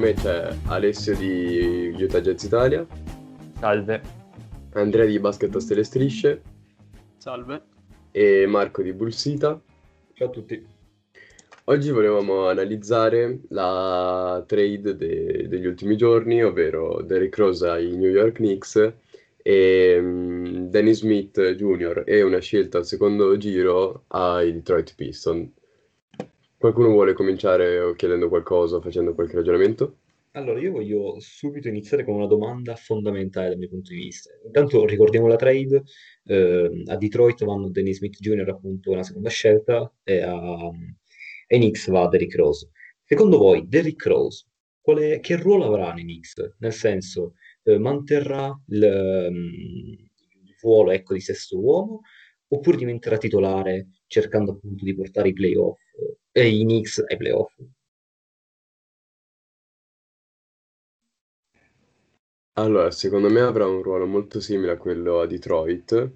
me c'è Alessio di Utah Jazz Italia. Salve. Andrea di Basket a Stelle Strisce. Salve. E Marco di Bullsita. Ciao a tutti. Oggi volevamo analizzare la trade de- degli ultimi giorni, ovvero Derrick Rose ai New York Knicks e um, Danny Smith Jr. e una scelta al secondo giro ai Detroit Pistons. Qualcuno vuole cominciare chiedendo qualcosa, facendo qualche ragionamento? Allora, io voglio subito iniziare con una domanda fondamentale dal mio punto di vista. Intanto ricordiamo la trade, eh, a Detroit vanno Dennis Smith Jr. appunto una seconda scelta e a, a Knicks va Derrick Rose. Secondo voi Derrick Rose quale, che ruolo avrà nei Knicks? Nel senso, eh, manterrà il, il ruolo ecco, di sesto uomo oppure diventerà titolare cercando appunto di portare i playoff e i Knicks ai playoff? Allora, secondo me avrà un ruolo molto simile a quello a Detroit,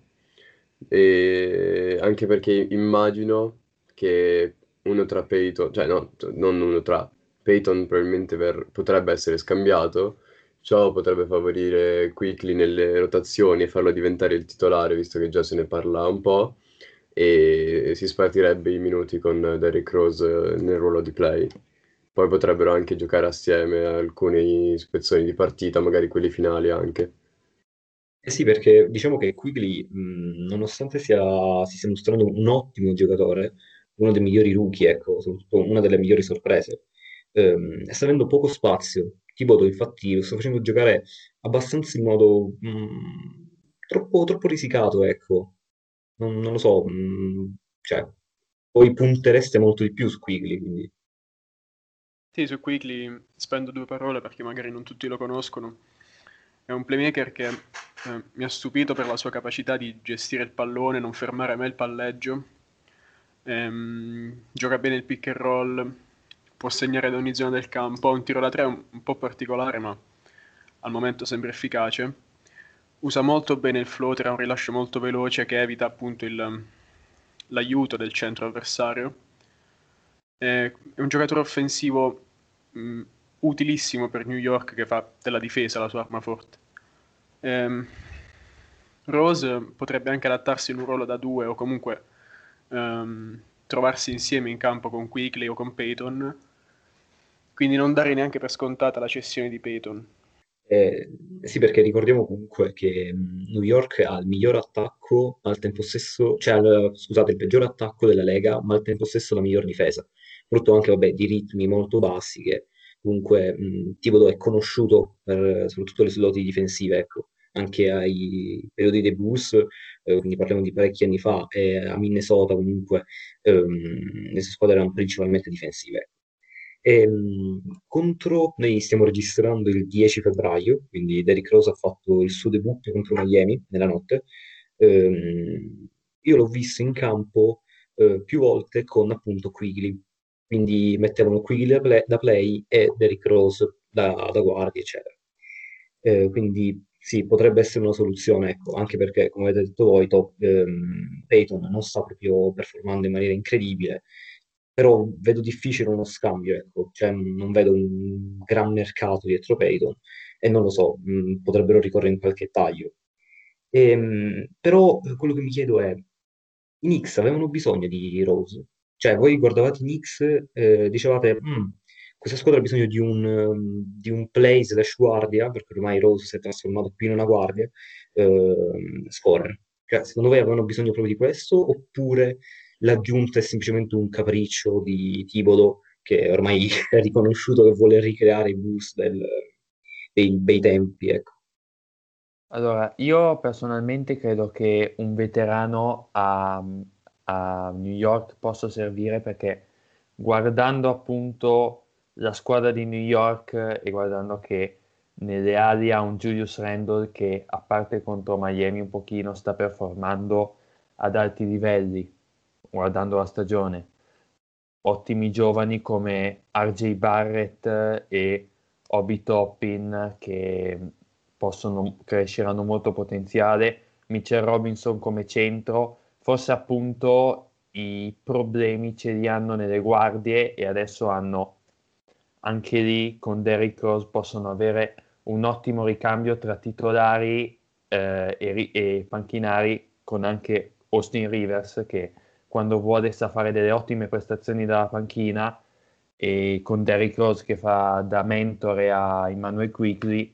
e anche perché immagino che uno tra Peyton, cioè no, non uno tra Peyton probabilmente ver- potrebbe essere scambiato, ciò potrebbe favorire Quickly nelle rotazioni e farlo diventare il titolare, visto che già se ne parla un po', e si spartirebbe i minuti con Derrick Rose nel ruolo di play. Poi potrebbero anche giocare assieme alcuni spezzoni di partita, magari quelli finali anche. Eh sì, perché diciamo che Quigley, mh, nonostante sia, si stia mostrando un ottimo giocatore, uno dei migliori rookie, ecco, soprattutto una delle migliori sorprese, ehm, sta avendo poco spazio. Thibodeau, infatti, lo sta facendo giocare abbastanza in modo mh, troppo, troppo risicato, ecco. Non, non lo so, mh, cioè, poi puntereste molto di più su Quigley, quindi... Sì, su Quickly spendo due parole perché magari non tutti lo conoscono. È un playmaker che eh, mi ha stupito per la sua capacità di gestire il pallone, non fermare mai il palleggio. Ehm, gioca bene il pick and roll, può segnare da ogni zona del campo, ha un tiro da tre un, un po' particolare ma al momento sembra efficace. Usa molto bene il floater, ha un rilascio molto veloce che evita appunto il, l'aiuto del centro avversario. È un giocatore offensivo mh, utilissimo per New York che fa della difesa la sua arma forte. Ehm, Rose potrebbe anche adattarsi in un ruolo da due o comunque um, trovarsi insieme in campo con Quigley o con Peyton, quindi non dare neanche per scontata la cessione di Peyton. Eh, sì, perché ricordiamo comunque che New York ha il miglior attacco, ma al tempo stesso, cioè, scusate, il peggior attacco della Lega, ma al tempo stesso la miglior difesa. Frutto anche, vabbè, di ritmi molto bassi che comunque mh, Thibodeau è conosciuto per soprattutto le doti difensive, ecco, anche ai periodi dei Bulls, eh, quindi parliamo di parecchi anni fa, e a Minnesota comunque ehm, le sue squadre erano principalmente difensive. E, mh, contro, noi stiamo registrando il 10 febbraio, quindi Derrick Rose ha fatto il suo debutto contro Miami nella notte. Ehm, io l'ho visto in campo eh, più volte con appunto Quigley, quindi mettevano Quigley da play, da play e Derrick Rose da, da guardia, eccetera. Eh, quindi sì, potrebbe essere una soluzione, ecco, anche perché, come avete detto voi, top, ehm, Peyton non sta proprio performando in maniera incredibile, però vedo difficile uno scambio, ecco, cioè non vedo un gran mercato dietro Peyton e non lo so, mh, potrebbero ricorrere in qualche taglio. E, mh, però quello che mi chiedo è, i Knicks avevano bisogno di Rose? Cioè, voi guardavate i Knicks, eh, dicevate, mm, questa squadra ha bisogno di un, um, di un play slash guardia, perché ormai Rose si è trasformato più in una guardia, eh, scorer. Cioè, secondo voi avevano bisogno proprio di questo, oppure l'aggiunta è semplicemente un capriccio di Tibodo che ormai è riconosciuto che vuole ricreare i boost del, dei bei tempi, ecco. Allora, io personalmente credo che un veterano a, a New York possa servire perché guardando appunto la squadra di New York e guardando che nelle ali ha un Julius Randle che a parte contro Miami un pochino sta performando ad alti livelli guardando la stagione. Ottimi giovani come RJ Barrett e Obi Toppin che possono crescere hanno molto potenziale. Mitchell Robinson come centro. Forse appunto i problemi ce li hanno nelle guardie e adesso hanno anche lì con Derrick Rose possono avere un ottimo ricambio tra titolari eh, e, e, panchinari con anche Austin Rivers che quando vuole sa fare delle ottime prestazioni dalla panchina e con Derrick Rose che fa da mentore a Emmanuel Quickly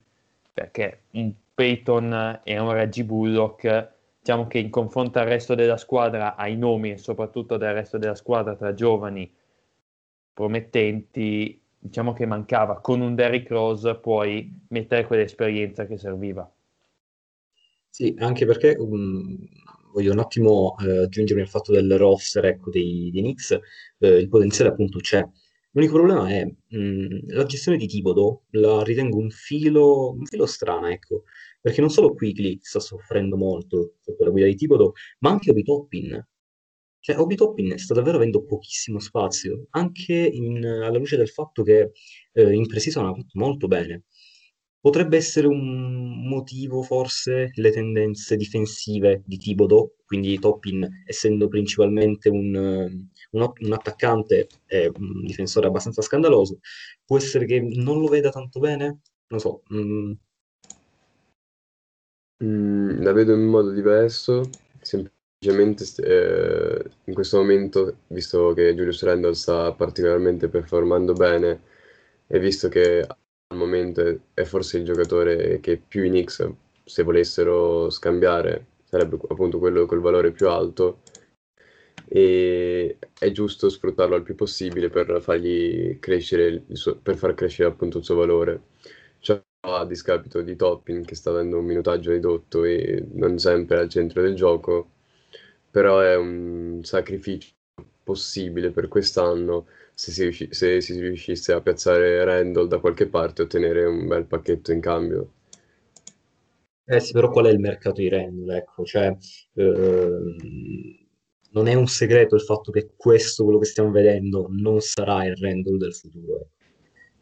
perché un Peyton e un Reggie Bullock diciamo che in confronto al resto della squadra ai nomi e soprattutto del resto della squadra tra giovani promettenti diciamo che mancava con un Derrick Rose puoi mettere quell'esperienza che serviva. Sì, anche perché um, voglio un attimo eh, aggiungere il fatto del roster ecco, dei, dei Knicks, eh, il potenziale appunto c'è. L'unico problema è mh, mm, la gestione di Thibodeau, la ritengo un filo, un filo strana, ecco, perché non solo Quigley sta soffrendo molto sotto la guida di Thibodeau, ma anche Obi Toppin. Cioè, Obi Toppin sta davvero avendo pochissimo spazio, anche in, alla luce del fatto che eh, in pre-season ha fatto molto bene. Potrebbe essere un motivo, forse, le tendenze difensive di Thibodeau, quindi Toppin, essendo principalmente un, un, un attaccante e un difensore abbastanza scandaloso, può essere che non lo veda tanto bene? Non so. Mm. Mm, la vedo in modo diverso, semplicemente eh, in questo momento, visto che Julius Randall sta particolarmente performando bene e visto che al momento è forse il giocatore che più i Knicks, se volessero scambiare, sarebbe appunto quello col valore più alto e è giusto sfruttarlo al più possibile per fargli crescere, suo, per far crescere appunto il suo valore. Ciò a discapito di Toppin che sta avendo un minutaggio ridotto e non sempre al centro del gioco, però è un sacrificio possibile per quest'anno se si, riusci- se si riuscisse a piazzare Randall da qualche parte e ottenere un bel pacchetto in cambio. Eh sì, però qual è il mercato di Randall? Ecco, cioè, ehm, non è un segreto il fatto che questo, quello che stiamo vedendo, non sarà il Randall del futuro.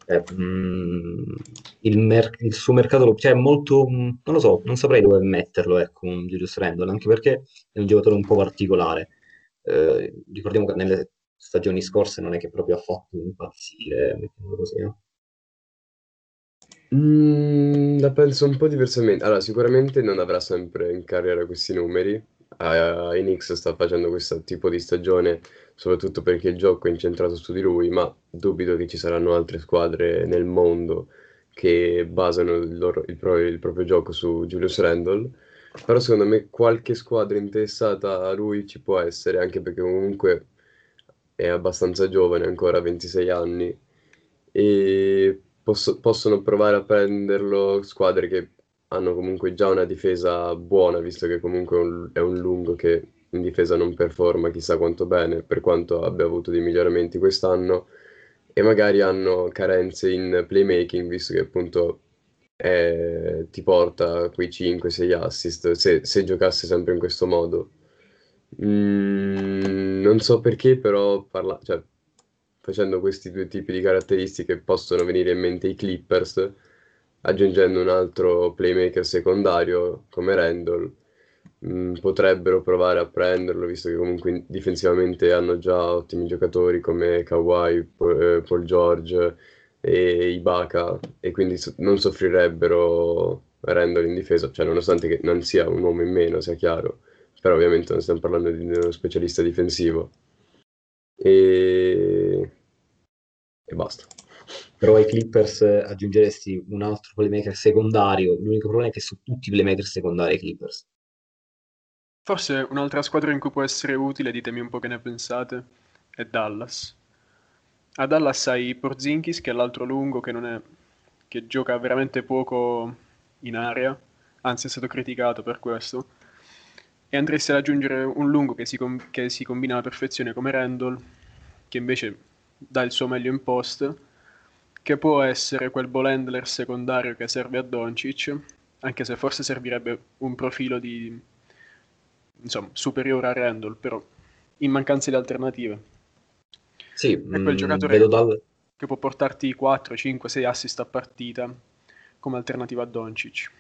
Eh, mm, il, mer- il, suo mercato cioè, è molto, non lo so, non saprei dove metterlo, ecco, Julius Randall, anche perché è un giocatore un po' particolare. Eh, ricordiamo che nelle stagioni scorse non è che proprio ha fatto impazzire, mettiamolo così, no? Mm, la penso un po' diversamente. Allora, sicuramente non avrà sempre in carriera questi numeri. Uh, Enix sta facendo questo tipo di stagione soprattutto perché il gioco è incentrato su di lui, ma dubito che ci saranno altre squadre nel mondo che basano il, loro, il, pro, il proprio gioco su Julius Randle. Però secondo me qualche squadra interessata a lui ci può essere, anche perché comunque è abbastanza giovane, ancora 26 anni, e posso, possono provare a prenderlo squadre che hanno comunque già una difesa buona, visto che comunque è un, è un lungo che in difesa non performa chissà quanto bene, per quanto abbia avuto dei miglioramenti quest'anno, e magari hanno carenze in playmaking, visto che appunto è, ti porta quei 5-6 assist, se, se giocasse sempre in questo modo. Mm, non so perché, però parla- cioè, facendo questi due tipi di caratteristiche possono venire in mente i Clippers, aggiungendo un altro playmaker secondario come Randall. Mm, potrebbero provare a prenderlo, visto che comunque difensivamente hanno già ottimi giocatori come Kawhi, eh, Paul George e Ibaka, e quindi non soffrirebbero Randall in difesa, cioè nonostante non sia un uomo in meno, sia chiaro però ovviamente non stiamo parlando di uno specialista difensivo. E, e basta. Però ai Clippers aggiungeresti un altro playmaker secondario. L'unico problema è che su tutti i playmaker secondari ai Clippers. Forse un'altra squadra in cui può essere utile, ditemi un po' che ne pensate, è Dallas. A Dallas hai Porzinkis, che è l'altro lungo che, è, che gioca veramente poco in area, anzi è stato criticato per questo e andresti ad aggiungere un lungo che si, com- che si combina alla perfezione come Randall, che invece dà il suo meglio in post, che può essere quel ball handler secondario che serve a Doncic, anche se forse servirebbe un profilo di insomma, superiore a Randall, però in mancanza di alternative. Sì, è quel mm, giocatore dal... che può portarti 4, 5, 6 assist a partita come alternativa a Doncic.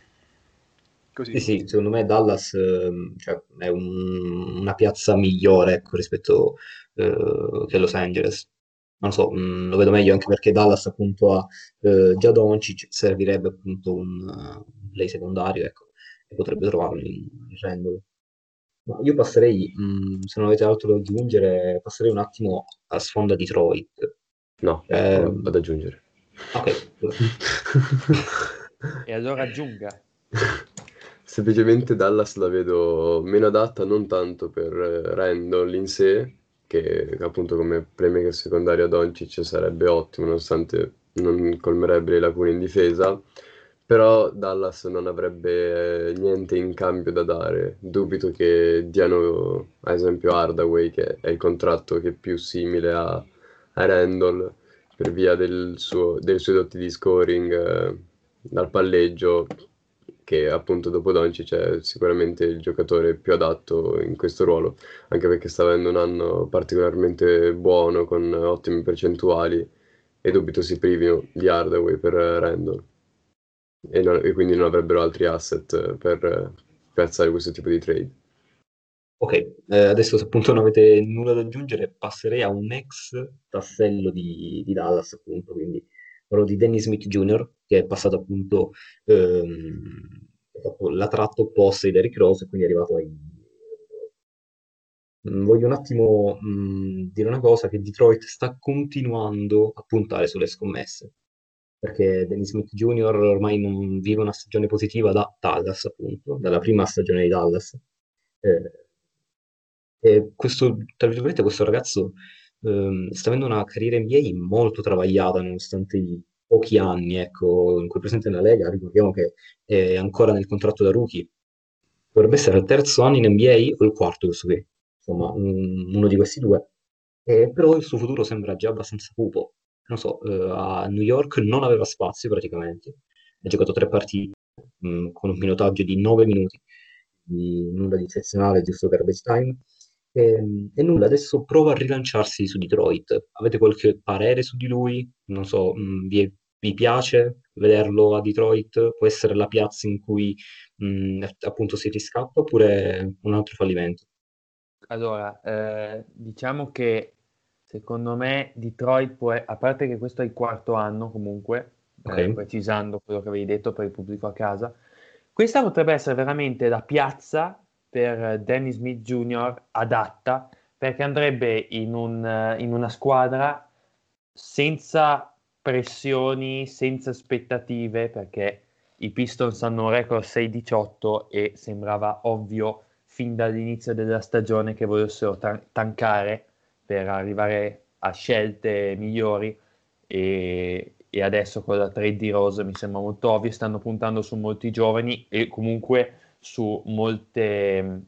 Così. Sì, sì, secondo me Dallas eh, cioè, è un- una piazza migliore ecco, rispetto eh, che Los Angeles. non so, mh, mm, lo vedo meglio anche perché Dallas appunto ha eh, già Doncic, servirebbe appunto un uh, play secondario, ecco, e potrebbe trovarlo in, in Randall. Ma io passerei, mh, se non avete altro da aggiungere, passerei un attimo a sfonda Detroit. No, eh, vado ad aggiungere. Ok. e allora aggiunga. Semplicemente Dallas la vedo meno adatta non tanto per Randall in sé, che appunto come playmaker secondario a Doncic sarebbe ottimo, nonostante non colmerebbe le lacune in difesa, però Dallas non avrebbe niente in cambio da dare. Dubito che diano, ad esempio, Hardaway, che è il contratto che è più simile a, a Randall, per via del suo, dei suoi dotti di scoring eh, dal palleggio, che appunto dopo Doncic è sicuramente il giocatore più adatto in questo ruolo, anche perché sta avendo un anno particolarmente buono con ottime percentuali e dubito si privino di Hardaway per Randall e, non, e quindi non avrebbero altri asset per piazzare questo tipo di trade. Ok, eh, adesso se appunto non avete nulla da aggiungere passerei a un ex tassello di, di Dallas appunto, quindi quello di Dennis Smith Jr., che è passato appunto ehm, la tratta opposta di Derrick Rose e quindi è arrivato ai... Mm, voglio un attimo mh, mm, dire una cosa, che Detroit sta continuando a puntare sulle scommesse, perché Dennis Smith Jr. ormai non vive una stagione positiva da Dallas, appunto, dalla prima stagione di Dallas. Eh, e questo, tra virgolette, questo ragazzo ehm, sta avendo una carriera NBA molto travagliata nonostante i pochi anni ecco, in cui è presente nella Lega. Ricordiamo che è ancora nel contratto da rookie. Dovrebbe essere il terzo anno in NBA o il quarto, questo qui. Insomma, un, uno di questi due. Eh, però il suo futuro sembra già abbastanza cupo. Non so, eh, a New York non aveva spazio praticamente. Ha giocato tre partite mh, mm, con un minutaggio di nove minuti. Di nulla di eccezionale, giusto per best time e, ehm, e, nulla, adesso prova a rilanciarsi su Detroit. Avete qualche parere su di lui? Non so, mh, mm, vi, vi, piace vederlo a Detroit? Può essere la piazza in cui mh, mm, appunto si riscappa oppure un altro fallimento? Allora, eh, diciamo che secondo me Detroit può, a parte che questo è il quarto anno comunque, eh, okay. eh, precisando quello che avevi detto per il pubblico a casa, questa potrebbe essere veramente la piazza per Danny Smith Jr. adatta perché andrebbe in, un, in una squadra senza pressioni, senza aspettative, perché i Pistons hanno un record 6-18 e sembrava ovvio fin dall'inizio della stagione che volessero tan- tankare per arrivare a scelte migliori e, e, adesso con la trade di Rose mi sembra molto ovvio, stanno puntando su molti giovani e comunque su molte mm,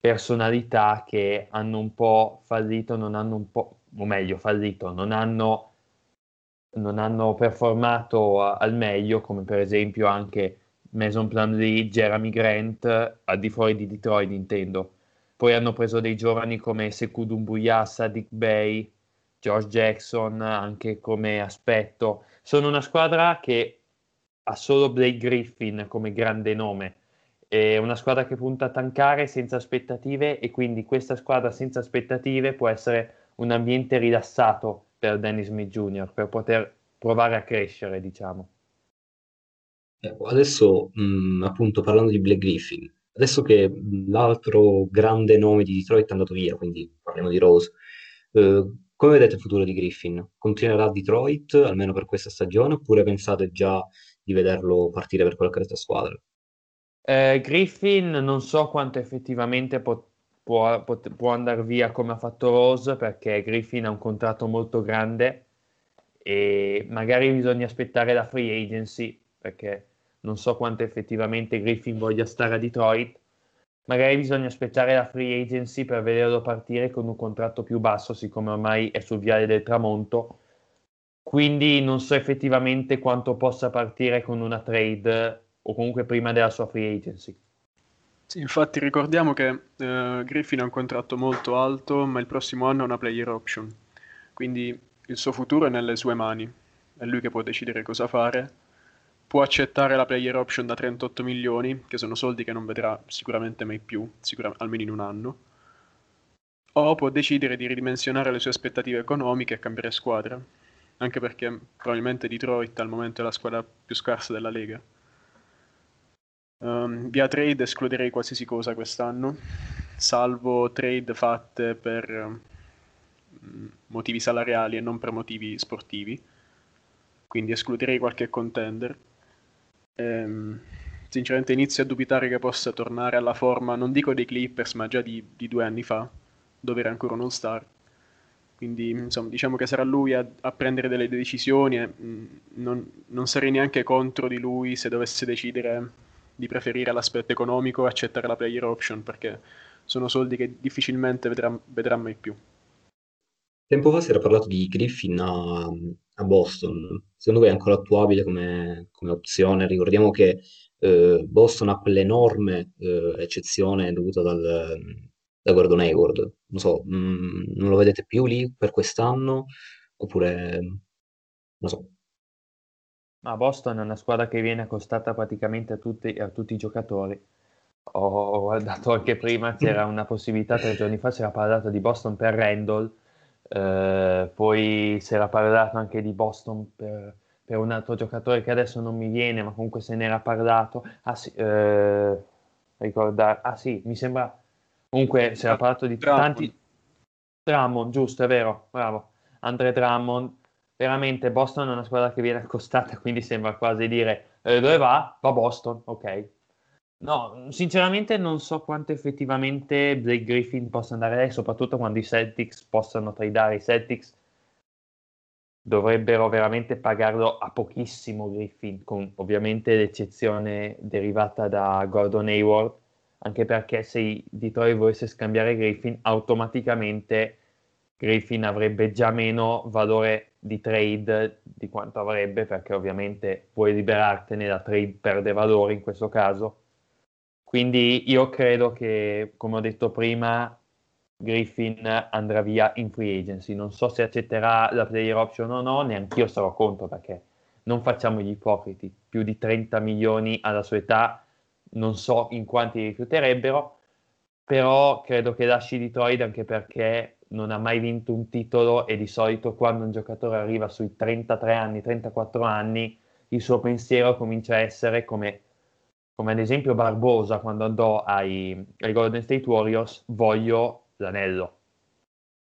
personalità che hanno un po' fallito, non hanno un po', o meglio, fallito, non hanno, non hanno performato al meglio, come per esempio anche Mason Plumlee, Jeremy Grant, al di fuori di Detroit intendo. Poi hanno preso dei giovani come Sekou Dumbuya, Dick Bay, George Jackson, anche come aspetto. Sono una squadra che ha solo Blake Griffin come grande nome, è una squadra che punta a tankare senza aspettative e quindi questa squadra senza aspettative può essere un ambiente rilassato per Dennis Smith Jr. per poter provare a crescere, diciamo. Ecco, adesso, mh, appunto, parlando di Black Griffin, adesso che l'altro grande nome di Detroit è andato via, quindi parliamo di Rose, eh, come vedete il futuro di Griffin? Continuerà a Detroit, almeno per questa stagione, oppure pensate già di vederlo partire per qualche altra squadra? Eh, Griffin non so quanto effettivamente po- può, pot- può andare via come ha fatto Rose perché Griffin ha un contratto molto grande e magari bisogna aspettare la free agency perché non so quanto effettivamente Griffin voglia stare a Detroit. Magari bisogna aspettare la free agency per vederlo partire con un contratto più basso, siccome ormai è sul viale del tramonto. Quindi non so effettivamente quanto possa partire con una trade o comunque prima della sua free agency. Sì, infatti ricordiamo che eh, Griffin ha un contratto molto alto, ma il prossimo anno ha una player option, quindi il suo futuro è nelle sue mani, è lui che può decidere cosa fare, può accettare la player option da 38 milioni, che sono soldi che non vedrà sicuramente mai più, sicura- almeno in un anno, o può decidere di ridimensionare le sue aspettative economiche e cambiare squadra, anche perché probabilmente Detroit al momento è la squadra più scarsa della Lega. Um, via trade escluderei qualsiasi cosa quest'anno, salvo trade fatte per um, motivi salariali e non per motivi sportivi, quindi escluderei qualche contender. Um, sinceramente inizio a dubitare che possa tornare alla forma, non dico dei Clippers, ma già di, di due anni fa, dove era ancora un all-star. Quindi insomma, diciamo che sarà lui a, a prendere delle decisioni e mh, mm, non, non, sarei neanche contro di lui se dovesse decidere di preferire l'aspetto economico e accettare la player option perché sono soldi che difficilmente vedrà, vedrà mai più. Tempo fa si era parlato di Griffin a, a Boston, secondo voi è ancora attuabile come, come opzione? Ricordiamo che eh, Boston ha quell'enorme eh, eccezione dovuta dal, da Gordon Hayward. Non so, mh, mm, non lo vedete più lì per quest'anno? Oppure, non so. Ma Boston è una squadra che viene accostata praticamente a tutti, a tutti i giocatori. Ho guardato anche prima, c'era una possibilità tre giorni fa, si era parlato di Boston per Randall, eh, poi si era parlato anche di Boston per, per, un altro giocatore che adesso non mi viene, ma comunque se n'era parlato. Ah sì, eh, ricordare, ah sì, mi sembra Comunque si era parlato di tanti... Drummond, giusto, è vero, bravo. Andre Drummond. Veramente Boston è una squadra che viene accostata, quindi sembra quasi dire eh, dove va? Va Boston, ok. No, sinceramente non so quanto effettivamente Blake Griffin possa andare lei, soprattutto quando i Celtics possano tradare i Celtics dovrebbero veramente pagarlo a pochissimo Griffin, con ovviamente l'eccezione derivata da Gordon Hayward, anche perché se Detroit volesse scambiare Griffin, automaticamente Griffin avrebbe già meno valore di trade di quanto avrebbe, perché ovviamente puoi liberartene da trade perde valore in questo caso. Quindi io credo che, come ho detto prima, Griffin andrà via in free agency. Non so se accetterà la player option o no, neanche io sarò contro perché non facciamo gli ipocriti. Più di 30 milioni alla sua età non so in quanti rifiuterebbero, però credo che lasci Detroit anche perché non ha mai vinto un titolo e di solito quando un giocatore arriva sui 33 anni, 34 anni, il suo pensiero comincia a essere come, come ad esempio Barbosa quando andò ai, ai Golden State Warriors, voglio l'anello.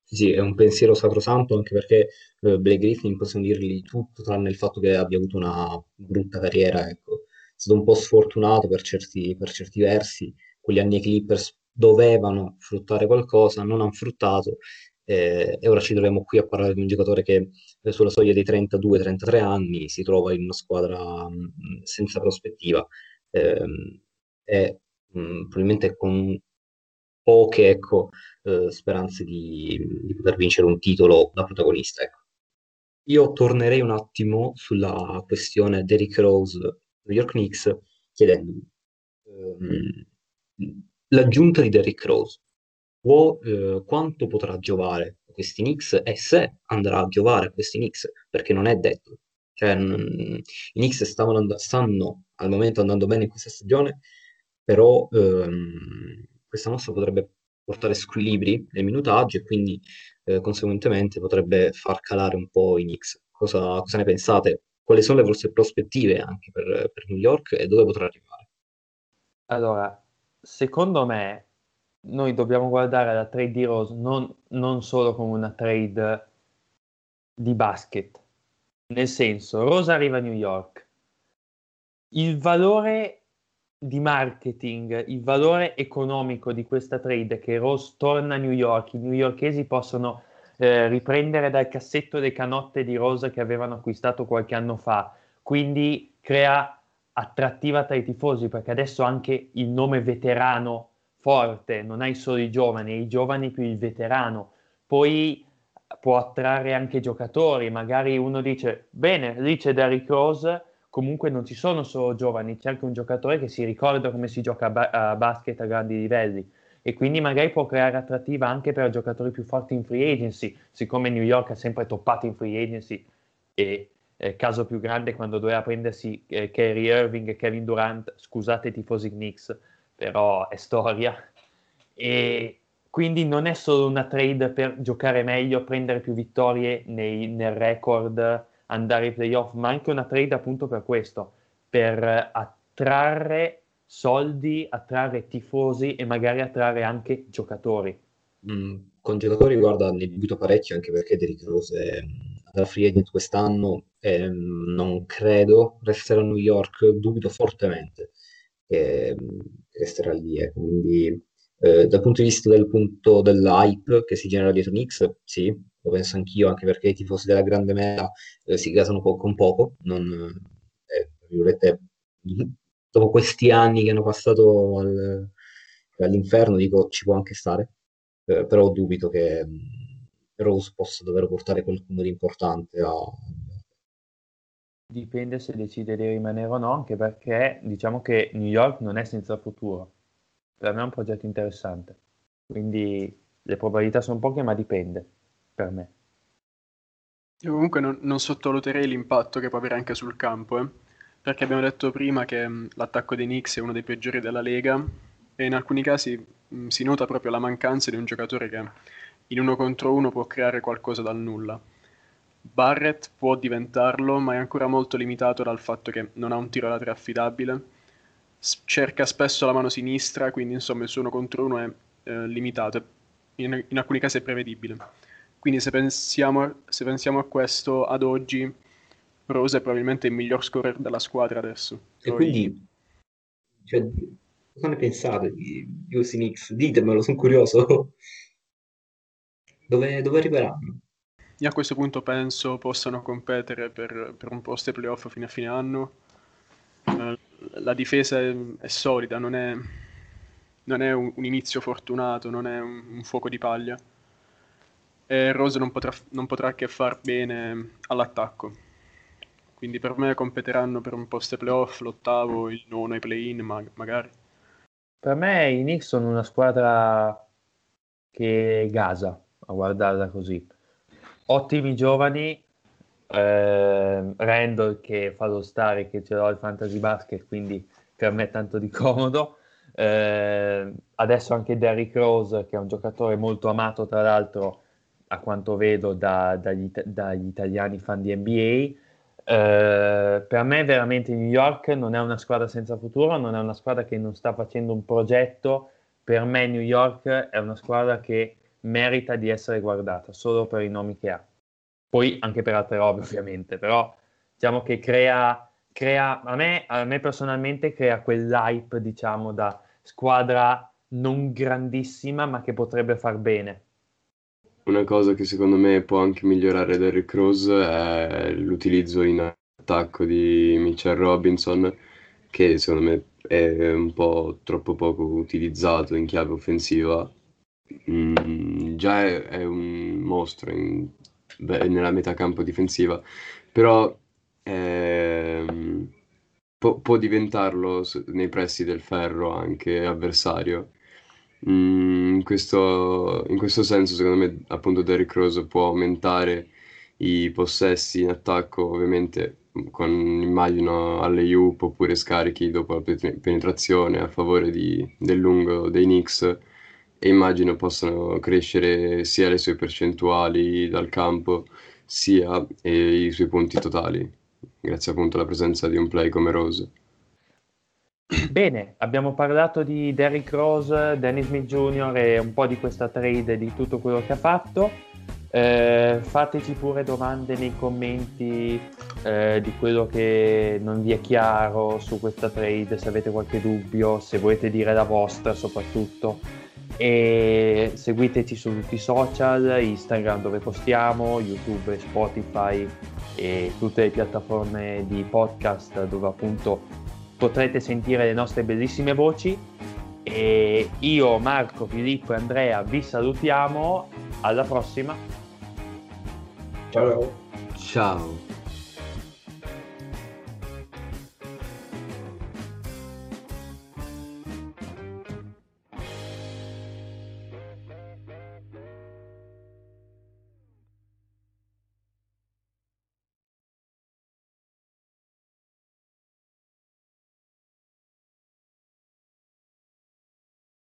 Sì, è un pensiero sacrosanto anche perché eh, Blake Griffin possiamo dirgli tutto tranne il fatto che abbia avuto una brutta carriera, ecco stato un po' sfortunato per certi, per certi versi, quegli anni i Clippers dovevano fruttare qualcosa, non hanno fruttato eh, e ora ci troviamo qui a parlare di un giocatore che eh, sulla soglia dei 32-33 anni si trova in una squadra mh, mm, senza prospettiva eh, e mh, mm, probabilmente con poche ecco, eh, speranze di, di, poter vincere un titolo da protagonista. Ecco. Io tornerei un attimo sulla questione Derrick Rose New York Knicks chiedendo ehm, l'aggiunta di Derrick Rose può, eh, quanto potrà giovare a questi Knicks e se andrà a giovare a questi Knicks perché non è detto cioè, n- i Knicks stavano and- stanno al momento andando bene in questa stagione però ehm, questa mossa potrebbe portare squilibri nel minutaggio e quindi eh, conseguentemente potrebbe far calare un po' i Knicks cosa, cosa ne pensate? quali sono le vostre prospettive anche per, per New York e dove potrà arrivare? Allora, secondo me noi dobbiamo guardare la trade di Rose non, non, solo come una trade di basket, nel senso, Rose arriva a New York, il valore di marketing, il valore economico di questa trade che Rose torna a New York, i newyorkesi possono eh, riprendere dal cassetto le canotte di rosa che avevano acquistato qualche anno fa, quindi crea attrattiva tra i tifosi perché adesso anche il nome veterano forte, non hai solo i giovani, i giovani più il veterano, poi può attrarre anche giocatori, magari uno dice bene, lì c'è Derrick Rose, comunque non ci sono solo giovani, c'è anche un giocatore che si ricorda come si gioca a, ba- a basket a grandi livelli. E quindi magari può creare attrattiva anche per giocatori più forti in free agency, siccome New York ha sempre toppato in free agency e eh, caso più grande quando doveva prendersi eh, Kerry Irving e Kevin Durant, scusate i tifosi Knicks, però è storia. E quindi non è solo una trade per giocare meglio, prendere più vittorie nei, nel record, andare ai playoff, ma anche una trade appunto per questo, per attrarre soldi, attrarre tifosi e magari attrarre anche giocatori. Mm, con giocatori, guarda, ne dubito parecchio anche perché Derrick Rose è alla free agent quest'anno e non credo resterà a New York, dubito fortemente che resterà lì. Eh. Quindi eh, dal punto di vista del punto dell'hype che si genera dietro Knicks, sì, lo penso anch'io, anche perché i tifosi della grande meta eh, si gasano poco con poco, non, eh, dopo questi anni che hanno passato al, all'inferno, dico ci può anche stare, eh, però dubito che mh, Rose possa davvero portare qualcuno di importante a... Dipende se decide di rimanere o no, anche perché diciamo che New York non è senza futuro. Per me è un progetto interessante, quindi le probabilità sono poche, ma dipende per me. Io comunque non, non sottovaluterei l'impatto che può avere anche sul campo, eh? perché abbiamo detto prima che mh, l'attacco dei Knicks è uno dei peggiori della Lega e in alcuni casi mh, si nota proprio la mancanza di un giocatore che in uno contro uno può creare qualcosa dal nulla. Barrett può diventarlo, ma è ancora molto limitato dal fatto che non ha un tiro da tre affidabile. S- cerca spesso la mano sinistra, quindi insomma il suo uno contro uno è eh, limitato, in, in, alcuni casi è prevedibile. Quindi se pensiamo, se pensiamo, a questo ad oggi, Rose è probabilmente il miglior scorer della squadra adesso. E Poi... quindi, cioè, cosa ne pensate di Houston Knicks? Ditemelo, sono curioso. Dove, dove arriveranno? Io a questo punto penso possano competere per, per un post playoff fino a fine anno. Eh, la difesa è, è solida, non è, non è un, un, inizio fortunato, non è un, un, fuoco di paglia. E Rose non potrà, non potrà che far bene all'attacco. Quindi per me competeranno per un post playoff, l'ottavo, il nono ai play-in, ma, magari. Per me i Knicks sono una squadra che gasa, a guardarla così. Ottimi giovani, eh, Randall che fa lo stare che ce l'ho al fantasy basket, quindi per me è tanto di comodo. Eh, adesso anche Derrick Rose, che è un giocatore molto amato, tra l'altro, a quanto vedo da, dagli, dagli, italiani fan di NBA. Eh, per me veramente New York non è una squadra senza futuro, non è una squadra che non sta facendo un progetto. Per me New York è una squadra che merita di essere guardata solo per i nomi che ha. Poi anche per altre robe ovviamente, però diciamo che crea, crea a, me, a me personalmente crea quell'hype diciamo da squadra non grandissima ma che potrebbe far bene. Una cosa che secondo me può anche migliorare Derrick Rose è l'utilizzo in attacco di Mitchell Robinson che secondo me è un po' troppo poco utilizzato in chiave offensiva mm, già è, è, un mostro in, beh, nella metacampo difensiva, però ehm, può, può, diventarlo nei pressi del ferro anche avversario. Mm, in, questo, in questo senso, secondo me, appunto, Derrick Rose può aumentare i possessi in attacco, ovviamente con immagino alle Jup oppure scarichi dopo la penetrazione a favore di, del lungo dei Knicks e immagino possano crescere sia le sue percentuali dal campo sia i suoi punti totali, grazie appunto alla presenza di un play come Rose. Bene, abbiamo parlato di Derrick Rose, Dennis Smith Jr. e un po' di questa trade, di tutto quello che ha fatto. Eh, fateci pure domande nei commenti eh, di quello che non vi è chiaro su questa trade, se avete qualche dubbio, se volete dire la vostra soprattutto e seguiteci su tutti i social, Instagram dove postiamo, YouTube, Spotify e tutte le piattaforme di podcast dove appunto potrete sentire le nostre bellissime voci e io, Marco, Filippo e Andrea vi salutiamo, alla prossima. Ciao. Ciao.